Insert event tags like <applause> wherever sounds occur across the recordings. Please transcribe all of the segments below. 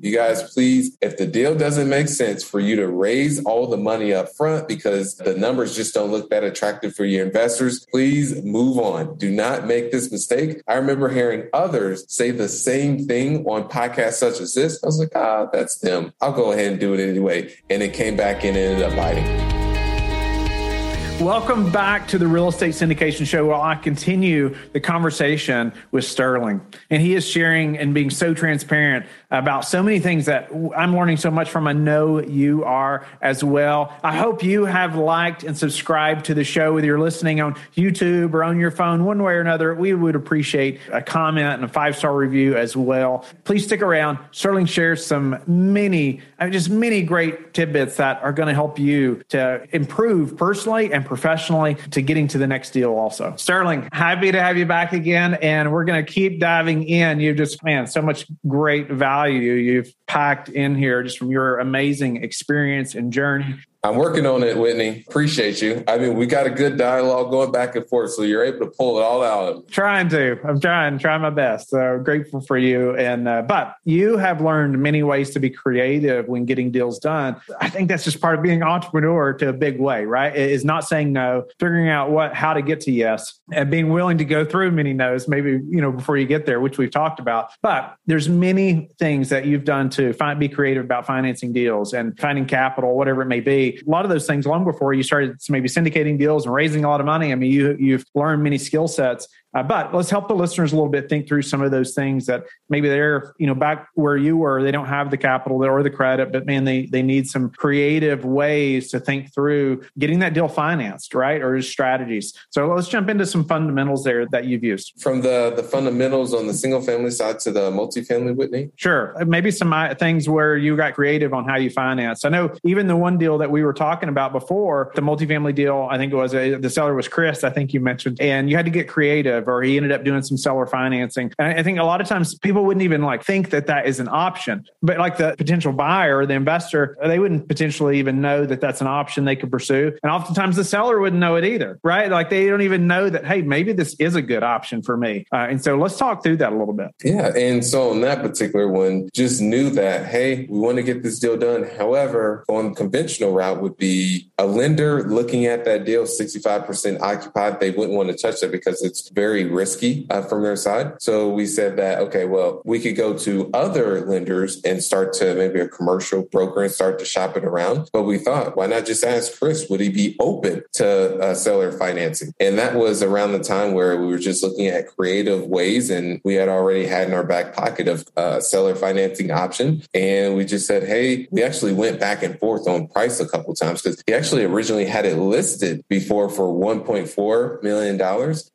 You guys, please, if the deal doesn't make sense for you to raise all the money up front because the numbers just don't look that attractive for your investors, please move on. Do not make this mistake. I remember hearing others say the same thing on podcasts such as this. I was like, ah, that's them. I'll go ahead and do it anyway. And it came back and ended up biting. Welcome back to the Real Estate Syndication Show, where I continue the conversation with Sterling. And he is sharing and being so transparent about so many things that I'm learning so much from. I know you are as well. I hope you have liked and subscribed to the show, whether you're listening on YouTube or on your phone, one way or another. We would appreciate a comment and a five star review as well. Please stick around. Sterling shares some many, just many great tidbits that are going to help you to improve personally and professionally to getting to the next deal also. Sterling, happy to have you back again. And we're going to keep diving in. You've just, man, so much great value value you've packed in here just from your amazing experience and journey. I'm working on it, Whitney. Appreciate you. I mean, we got a good dialogue going back and forth, so you're able to pull it all out. Trying to. I'm trying, trying my best. So grateful for you. And uh, but you have learned many ways to be creative when getting deals done. I think that's just part of being entrepreneur to a big way, right? It is not saying no, figuring out what how to get to yes, and being willing to go through many no's, maybe you know before you get there, which we've talked about. But there's many things that you've done to find be creative about financing deals and finding capital, whatever it may be a lot of those things long before you started maybe syndicating deals and raising a lot of money. I mean, you you've learned many skill sets uh, but let's help the listeners a little bit think through some of those things that maybe they're, you know, back where you were, they don't have the capital or the credit, but man, they they need some creative ways to think through getting that deal financed, right? Or strategies. So let's jump into some fundamentals there that you've used. From the the fundamentals on the single family side to the multifamily, Whitney? Sure. Maybe some uh, things where you got creative on how you finance. I know even the one deal that we were talking about before, the multifamily deal, I think it was a, the seller was Chris, I think you mentioned, and you had to get creative or he ended up doing some seller financing. And I think a lot of times people wouldn't even like think that that is an option, but like the potential buyer the investor, they wouldn't potentially even know that that's an option they could pursue. And oftentimes the seller wouldn't know it either, right? Like they don't even know that, hey, maybe this is a good option for me. Uh, and so let's talk through that a little bit. Yeah. And so on that particular one, just knew that, hey, we want to get this deal done. However, on conventional route would be a lender looking at that deal 65% occupied. They wouldn't want to touch it because it's very risky uh, from their side. So we said that, okay, well, we could go to other lenders and start to maybe a commercial broker and start to shop it around. But we thought, why not just ask Chris, would he be open to uh, seller financing? And that was around the time where we were just looking at creative ways and we had already had in our back pocket of uh, seller financing option. And we just said, hey, we actually went back and forth on price a couple times because he actually originally had it listed before for $1.4 million,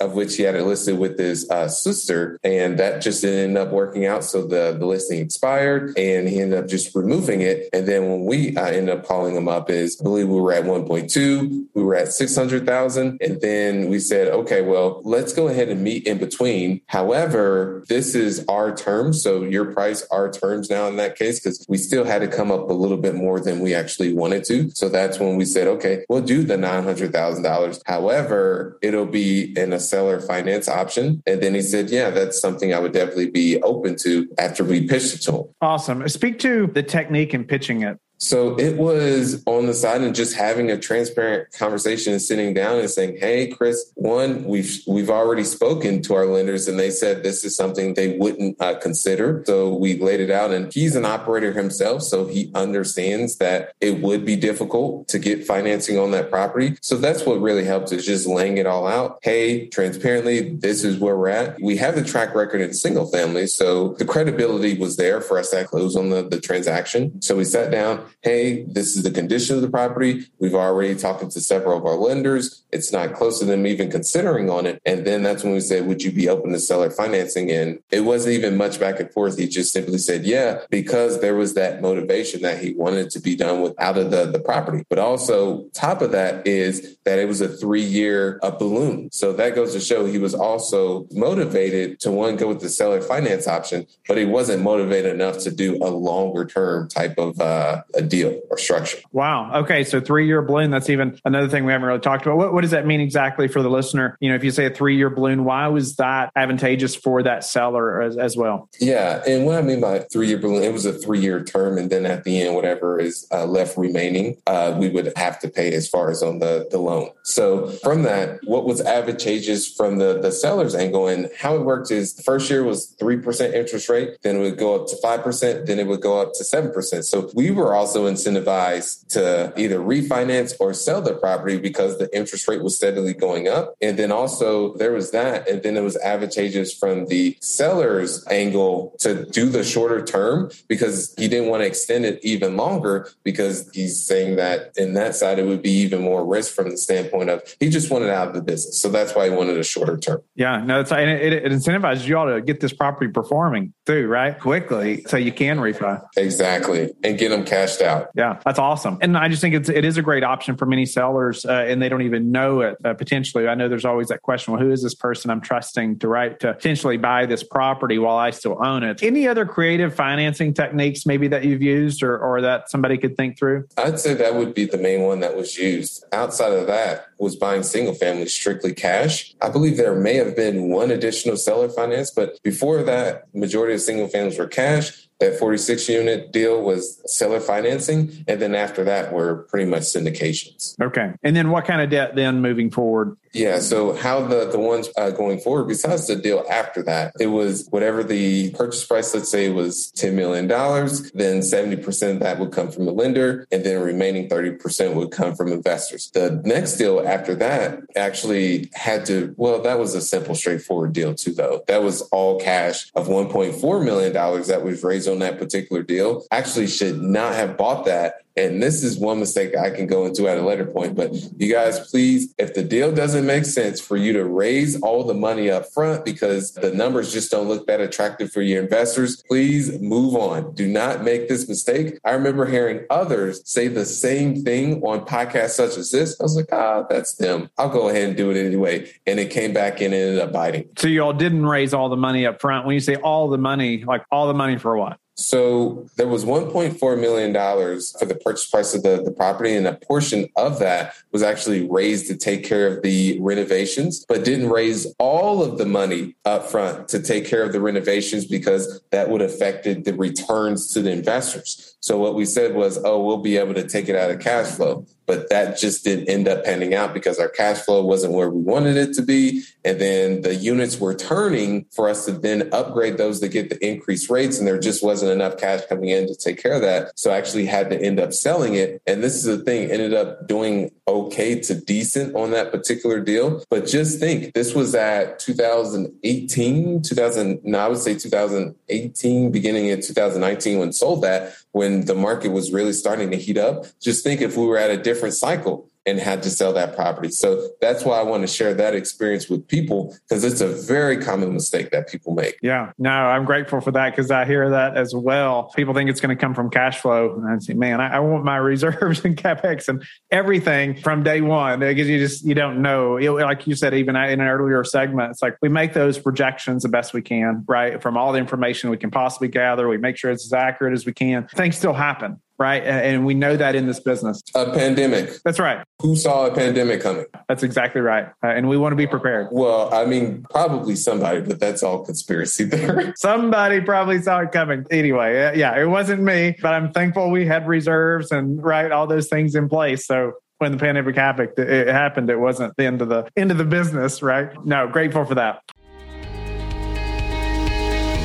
of which he had it listed with his uh, sister, and that just didn't end up working out. So the, the listing expired, and he ended up just removing it. And then when we uh, ended up calling him up, is I believe we were at 1.2, we were at 600,000, and then we said, okay, well, let's go ahead and meet in between. However, this is our terms, so your price, our terms now in that case, because we still had to come up a little bit more than we actually wanted to. So that's when we said, okay, we'll do the $900,000. However, it'll be in a seller finance finance option. And then he said, yeah, that's something I would definitely be open to after we pitched it to him. Awesome. Speak to the technique in pitching it. So it was on the side and just having a transparent conversation and sitting down and saying, "Hey, Chris, one, we've we've already spoken to our lenders and they said this is something they wouldn't uh, consider." So we laid it out, and he's an operator himself, so he understands that it would be difficult to get financing on that property. So that's what really helps is just laying it all out. Hey, transparently, this is where we're at. We have the track record in single family, so the credibility was there for us to close on the, the transaction. So we sat down hey, this is the condition of the property. We've already talked to several of our lenders. It's not close to them even considering on it. And then that's when we said, would you be open to seller financing? And it wasn't even much back and forth. He just simply said, yeah, because there was that motivation that he wanted to be done with out of the, the property. But also top of that is that it was a three year a balloon. So that goes to show he was also motivated to one, go with the seller finance option, but he wasn't motivated enough to do a longer term type of uh, a deal or structure. Wow. Okay. So three year balloon, that's even another thing we haven't really talked about. What, what does that mean exactly for the listener? You know, if you say a three year balloon, why was that advantageous for that seller as, as well? Yeah. And what I mean by three year balloon, it was a three year term. And then at the end, whatever is uh, left remaining, uh, we would have to pay as far as on the, the loan. So from that, what was advantageous from the, the seller's angle and how it worked is the first year was 3% interest rate, then it would go up to 5%, then it would go up to 7%. So we were also incentivized to either refinance or sell the property because the interest rate was steadily going up. And then also there was that. And then it was advantageous from the seller's angle to do the shorter term because he didn't want to extend it even longer because he's saying that in that side, it would be even more risk from the standpoint of he just wanted out of the business. So that's why he wanted a shorter term. Yeah, no, it's, and it, it incentivizes you all to get this property performing too, right? Quickly, so you can refi. Exactly, and get them cashed out. Yeah, that's awesome. And I just think it's it is a great option for many sellers, uh, and they don't even know it uh, potentially. I know there's always that question: Well, who is this person I'm trusting to write to potentially buy this property while I still own it? Any other creative financing techniques maybe that you've used or or that somebody could think through? I'd say that would be the main one that was used. Outside of that, was buying single family strictly cash. I believe there may have been one additional seller finance, but before that, majority of single families were cash. That 46 unit deal was seller financing. And then after that, were pretty much syndications. Okay. And then what kind of debt then moving forward? Yeah. So how the the ones uh, going forward, besides the deal after that, it was whatever the purchase price. Let's say was ten million dollars. Then seventy percent of that would come from the lender, and then remaining thirty percent would come from investors. The next deal after that actually had to. Well, that was a simple, straightforward deal too, though. That was all cash of one point four million dollars that was raised on that particular deal. Actually, should not have bought that and this is one mistake I can go into at a later point. But you guys, please, if the deal doesn't make sense for you to raise all the money up front because the numbers just don't look that attractive for your investors, please move on. Do not make this mistake. I remember hearing others say the same thing on podcasts such as this. I was like, ah, that's them. I'll go ahead and do it anyway. And it came back and ended up biting. So y'all didn't raise all the money up front. When you say all the money, like all the money for what? So there was $1.4 million for the purchase price of the, the property, and a portion of that was actually raised to take care of the renovations, but didn't raise all of the money up front to take care of the renovations because that would affected the returns to the investors. So what we said was, oh, we'll be able to take it out of cash flow but that just didn't end up panning out because our cash flow wasn't where we wanted it to be. And then the units were turning for us to then upgrade those to get the increased rates. And there just wasn't enough cash coming in to take care of that. So I actually had to end up selling it. And this is the thing, ended up doing okay to decent on that particular deal. But just think, this was at 2018, 2000, no, I would say 2018, beginning in 2019 when sold that, when the market was really starting to heat up. Just think if we were at a different cycle and had to sell that property. So that's why I want to share that experience with people because it's a very common mistake that people make. Yeah, no, I'm grateful for that because I hear that as well. People think it's going to come from cash flow. And I say, man, I, I want my <laughs> reserves and capex and everything from day one because you just, you don't know. It, like you said, even in an earlier segment, it's like we make those projections the best we can, right? From all the information we can possibly gather, we make sure it's as accurate as we can. Things still happen right? And we know that in this business. A pandemic. That's right. Who saw a pandemic coming? That's exactly right. Uh, and we want to be prepared. Well, I mean, probably somebody, but that's all conspiracy there. <laughs> somebody probably saw it coming. Anyway, uh, yeah, it wasn't me, but I'm thankful we had reserves and right all those things in place. So when the pandemic happened, it happened. It wasn't the end of the end of the business, right? No, grateful for that.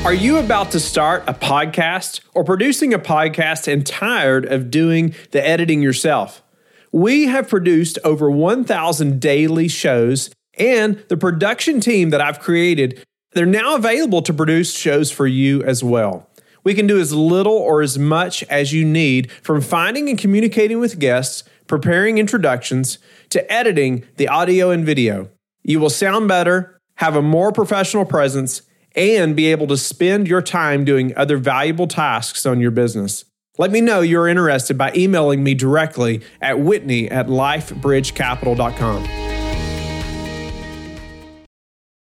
Are you about to start a podcast or producing a podcast and tired of doing the editing yourself? We have produced over 1,000 daily shows, and the production team that I've created, they're now available to produce shows for you as well. We can do as little or as much as you need from finding and communicating with guests, preparing introductions, to editing the audio and video. You will sound better, have a more professional presence, and be able to spend your time doing other valuable tasks on your business. Let me know you're interested by emailing me directly at whitney at lifebridgecapital.com.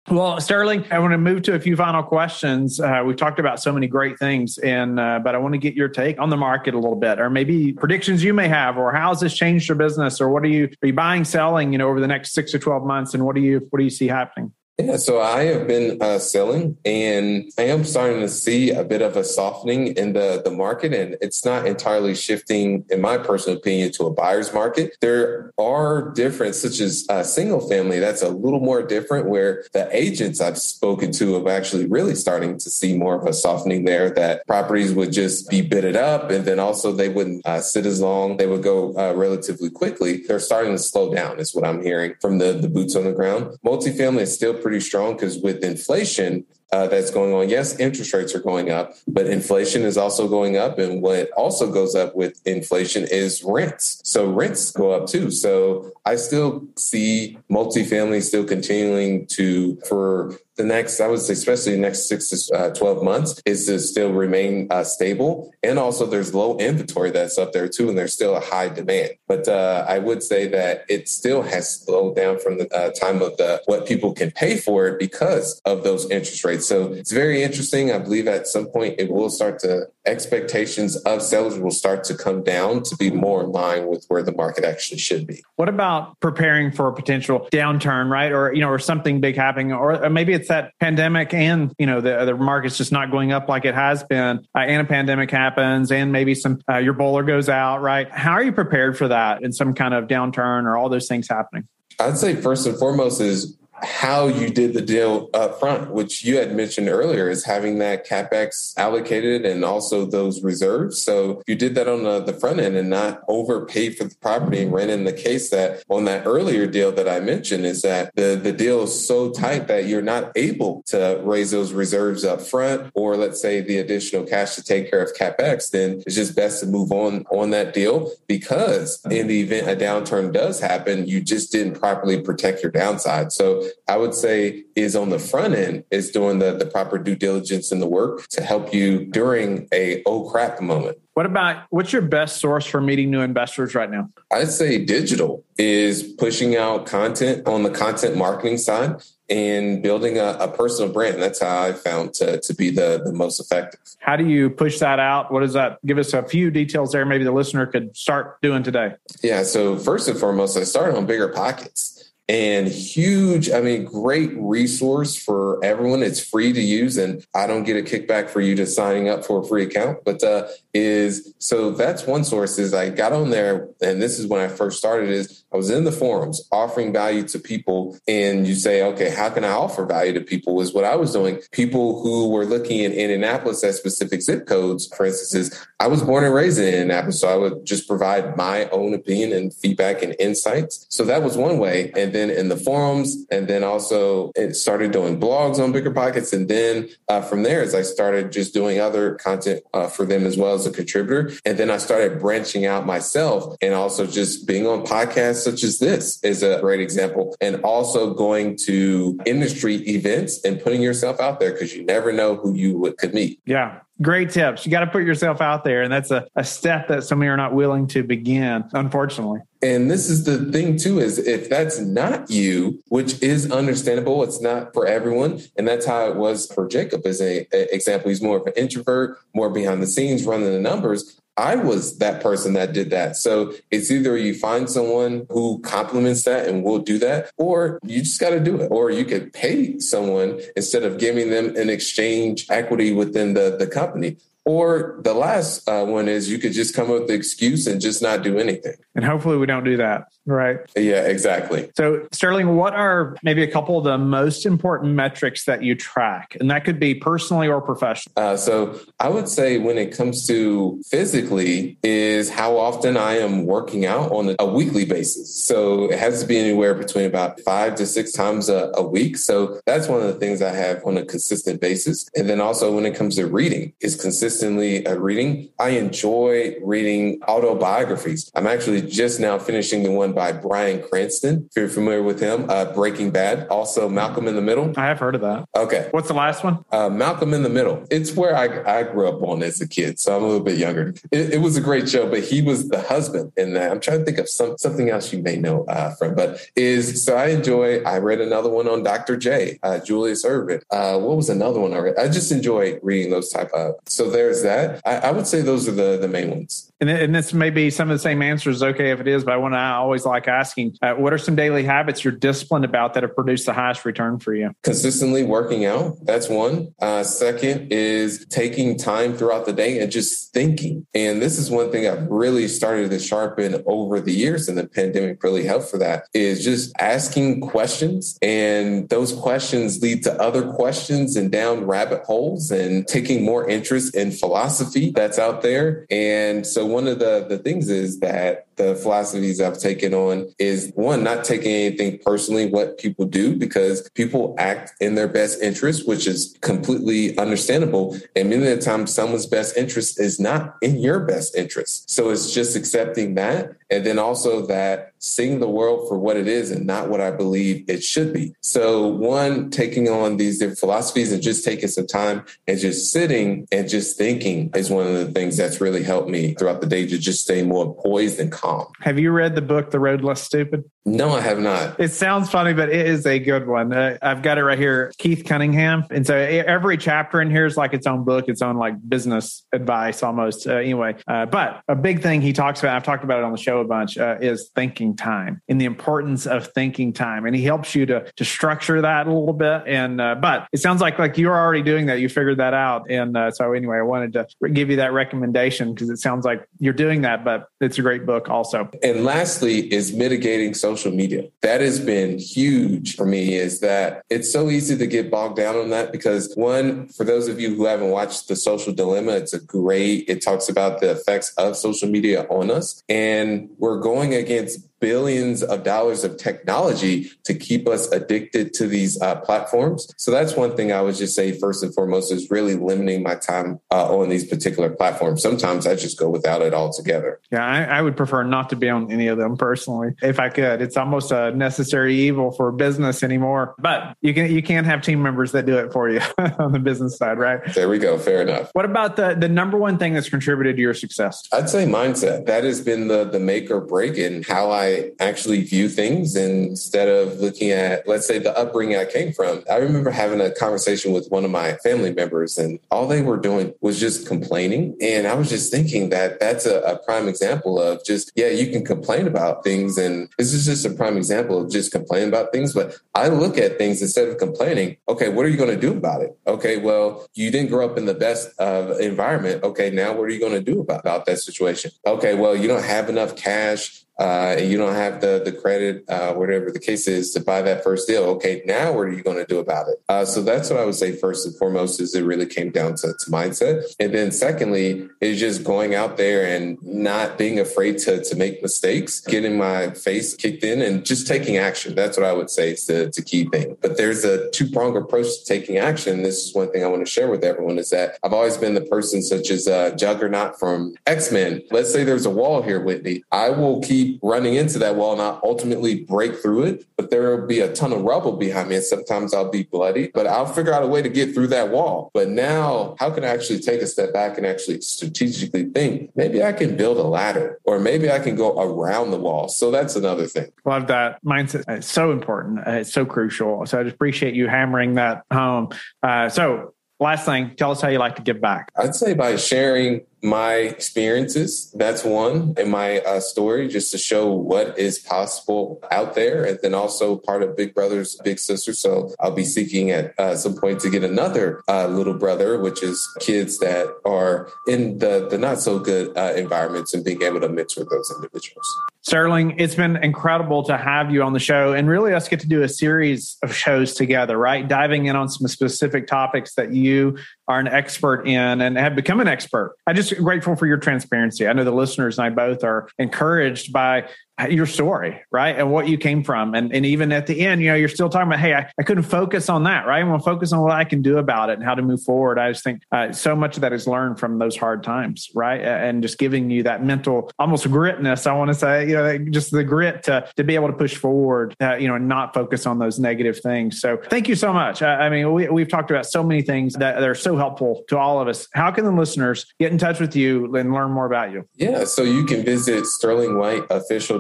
Well, Sterling, I want to move to a few final questions. Uh, we've talked about so many great things, and uh, but I want to get your take on the market a little bit, or maybe predictions you may have, or how has this changed your business, or what are you are you buying, selling, you know, over the next six or twelve months, and what do you what do you see happening? Yeah, so I have been uh, selling, and I am starting to see a bit of a softening in the the market, and it's not entirely shifting, in my personal opinion, to a buyer's market. There are different, such as single family. That's a little more different, where the agents I've spoken to have actually really starting to see more of a softening there. That properties would just be bidded up, and then also they wouldn't uh, sit as long; they would go uh, relatively quickly. They're starting to slow down, is what I'm hearing from the the boots on the ground. Multifamily is still pretty strong because with inflation, uh, that's going on. Yes, interest rates are going up, but inflation is also going up. And what also goes up with inflation is rents. So rents go up too. So I still see multifamily still continuing to, for the next, I would say, especially the next six to uh, 12 months, is to still remain uh, stable. And also, there's low inventory that's up there too, and there's still a high demand. But uh, I would say that it still has slowed down from the uh, time of the what people can pay for it because of those interest rates. So it's very interesting. I believe at some point it will start to expectations of sellers will start to come down to be more in line with where the market actually should be. What about preparing for a potential downturn, right? Or you know, or something big happening, or maybe it's that pandemic and you know the the market's just not going up like it has been, uh, and a pandemic happens, and maybe some uh, your bowler goes out, right? How are you prepared for that in some kind of downturn or all those things happening? I'd say first and foremost is how you did the deal up front, which you had mentioned earlier, is having that capex allocated and also those reserves. So you did that on the, the front end and not overpay for the property and ran in the case that on that earlier deal that I mentioned is that the, the deal is so tight that you're not able to raise those reserves up front or let's say the additional cash to take care of capex, then it's just best to move on on that deal because in the event a downturn does happen, you just didn't properly protect your downside. So I would say is on the front end is doing the, the proper due diligence and the work to help you during a oh crap moment. What about what's your best source for meeting new investors right now? I'd say digital is pushing out content on the content marketing side and building a, a, personal brand. That's how I found to, to be the, the most effective. How do you push that out? What does that give us a few details there? Maybe the listener could start doing today. Yeah. So first and foremost, I started on bigger pockets and huge i mean great resource for everyone. It's free to use and i don't get a kickback for you to signing up for a free account but uh is so that's one source is i got on there and this is when i first started is i was in the forums offering value to people and you say okay how can i offer value to people is what i was doing. People who were looking in indianapolis at specific zip codes for instance i was born and raised in indianapolis so i would just provide my own opinion and feedback and insights. So that was one way. And then in the forums, and then also it started doing blogs on Bigger Pockets. And then uh, from there, as I started just doing other content uh, for them as well a contributor. And then I started branching out myself and also just being on podcasts such as this is a great example. And also going to industry events and putting yourself out there because you never know who you could meet. Yeah. Great tips. You got to put yourself out there. And that's a, a step that some of you are not willing to begin, unfortunately. And this is the thing too, is if that's not you, which is understandable, it's not for everyone. And that's how it was for Jacob as a, a example. He's more of an introvert, more behind the scenes, running the numbers. I was that person that did that. So it's either you find someone who complements that and will do that, or you just got to do it. Or you could pay someone instead of giving them an exchange equity within the, the company. Or the last uh, one is you could just come up with the excuse and just not do anything. And hopefully we don't do that. Right. Yeah, exactly. So, Sterling, what are maybe a couple of the most important metrics that you track? And that could be personally or professionally. Uh, so, I would say when it comes to physically, is how often I am working out on a weekly basis. So, it has to be anywhere between about five to six times a, a week. So, that's one of the things I have on a consistent basis. And then also when it comes to reading, is consistently reading. I enjoy reading autobiographies. I'm actually just now finishing the one by Bryan Cranston. If you're familiar with him, uh, Breaking Bad. Also, Malcolm in the Middle. I have heard of that. Okay. What's the last one? Uh, Malcolm in the Middle. It's where I, I grew up on as a kid, so I'm a little bit younger. It, it, was a great show, but he was the husband in that. I'm trying to think of some something else you may know uh, from, but is so I enjoy. I read another one on Dr. J, uh, Julius Erving. Uh, what was another one I read? I just enjoy reading those type of. So there's that. I, I would say those are the the main ones. And, and, this may be some of the same answers. Okay, if it is, but I want to always like asking, uh, what are some daily habits you're disciplined about that have produced the highest return for you? Consistently working out. That's one. Uh, second is taking time throughout the day and just thinking. And this is one thing I've really started to sharpen over the years, and the pandemic really helped for that. Is just asking questions, and those questions lead to other questions and down rabbit holes, and taking more interest in philosophy that's out there. And so one of the, the things is that the philosophies I've taken on is one, not taking anything personally what people do because people act in their best interest, which is completely understandable. And many of the times someone's best interest is not in your best interest. So it's just accepting that. And then also that seeing the world for what it is and not what I believe it should be. So one, taking on these different philosophies and just taking some time and just sitting and just thinking is one of the things that's really helped me throughout the day to just stay more poised and. Have you read the book, The Road Less Stupid? No, I have not. It sounds funny, but it is a good one. Uh, I've got it right here. Keith Cunningham. And so every chapter in here is like its own book, its own like business advice almost. Uh, anyway, uh, but a big thing he talks about, I've talked about it on the show a bunch, uh, is thinking time and the importance of thinking time. And he helps you to, to structure that a little bit. And, uh, but it sounds like, like you're already doing that. You figured that out. And uh, so anyway, I wanted to give you that recommendation because it sounds like you're doing that, but it's a great book also. And lastly is mitigating social media. That has been huge for me is that it's so easy to get bogged down on that because one, for those of you who haven't watched The Social Dilemma, it's a great, it talks about the effects of social media on us. And we're going against billions of dollars of technology to keep us addicted to these uh, platforms. So that's one thing I would just say first and foremost is really limiting my time uh, on these particular platforms. Sometimes I just go without it altogether. Yeah, I, I, would prefer not to be on any of them personally, if I could. It's almost a necessary evil for business anymore. But you can you can't have team members that do it for you <laughs> on the business side, right? There we go. Fair enough. What about the the number one thing that's contributed to your success? I'd say mindset. That has been the the make or break in how I actually view things instead of looking at, let's say, the upbringing I came from. I remember having a conversation with one of my family members, and all they were doing was just complaining. And I was just thinking that that's a, a prime example of just, yeah, you can complain about things. And this is just a prime example of just complaining about things. But I look at things instead of complaining, okay, what are you going to do about it? Okay, well, you didn't grow up in the best environment. Okay, now what are you going to do about, about that situation? Okay, well, you don't have enough cash uh, and you don't have the the credit, uh, whatever the case is, to buy that first deal. Okay, now what are you going to do about it? Uh, so that's what I would say first and foremost is it really came down to, to mindset, and then secondly is just going out there and not being afraid to to make mistakes, getting my face kicked in, and just taking action. That's what I would say is the, the key thing. But there's a two pronged approach to taking action. This is one thing I want to share with everyone is that I've always been the person such as uh, Juggernaut from X Men. Let's say there's a wall here, Whitney. I will keep keep running into that wall and I ultimately break through it, but there will be a ton of rubble behind me. And sometimes I'll be bloody, but I'll figure out a way to get through that wall. But now, how can I actually take a step back and actually strategically think maybe I can build a ladder or maybe I can go around the wall? So that's another thing. Love that mindset. It's so important. It's so crucial. So I just appreciate you hammering that home. Uh, so, last thing, tell us how you like to give back. I'd say by sharing my experiences. That's one in my uh, story, just to show what is possible out there. And then also part of Big Brothers, Big Sister. So I'll be seeking at uh, some point to get another uh, little brother, which is kids that are in the, the not so good uh, environments and being able to mentor those individuals. Sterling, it's been incredible to have you on the show and really us get to do a series of shows together, right? Diving in on some specific topics that you are an expert in and have become an expert. I just grateful for your transparency. I know the listeners and I both are encouraged by your story, right? And what you came from. And, and even at the end, you know, you're still talking about, hey, I, I couldn't focus on that, right? I want to focus on what I can do about it and how to move forward. I just think uh, so much of that is learned from those hard times, right? And just giving you that mental, almost gritness, I want to say, you know, just the grit to, to be able to push forward, uh, you know, and not focus on those negative things. So thank you so much. I, I mean, we, we've talked about so many things that, that are so helpful to all of us. How can the listeners get in touch with you and learn more about you? Yeah. So you can visit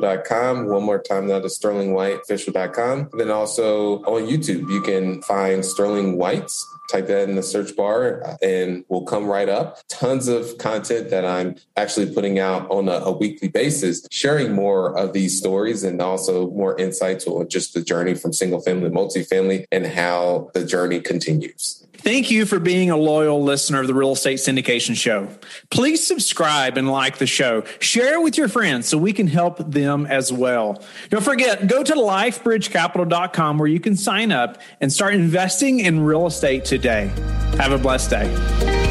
sterlingwhiteofficial.com. One more time, that is sterlingwhiteofficial.com. Then also on YouTube, you can find Sterling Whites type that in the search bar uh, and will come right up. Tons of content that I'm actually putting out on a, a, weekly basis, sharing more of these stories and also more insights on just the journey from single family to multifamily and how the journey continues. Thank you for being a loyal listener of the Real Estate Syndication Show. Please subscribe and like the show. Share it with your friends so we can help them as well. Don't forget, go to lifebridgecapital.com where you can sign up and start investing in real estate today. Have a blessed day.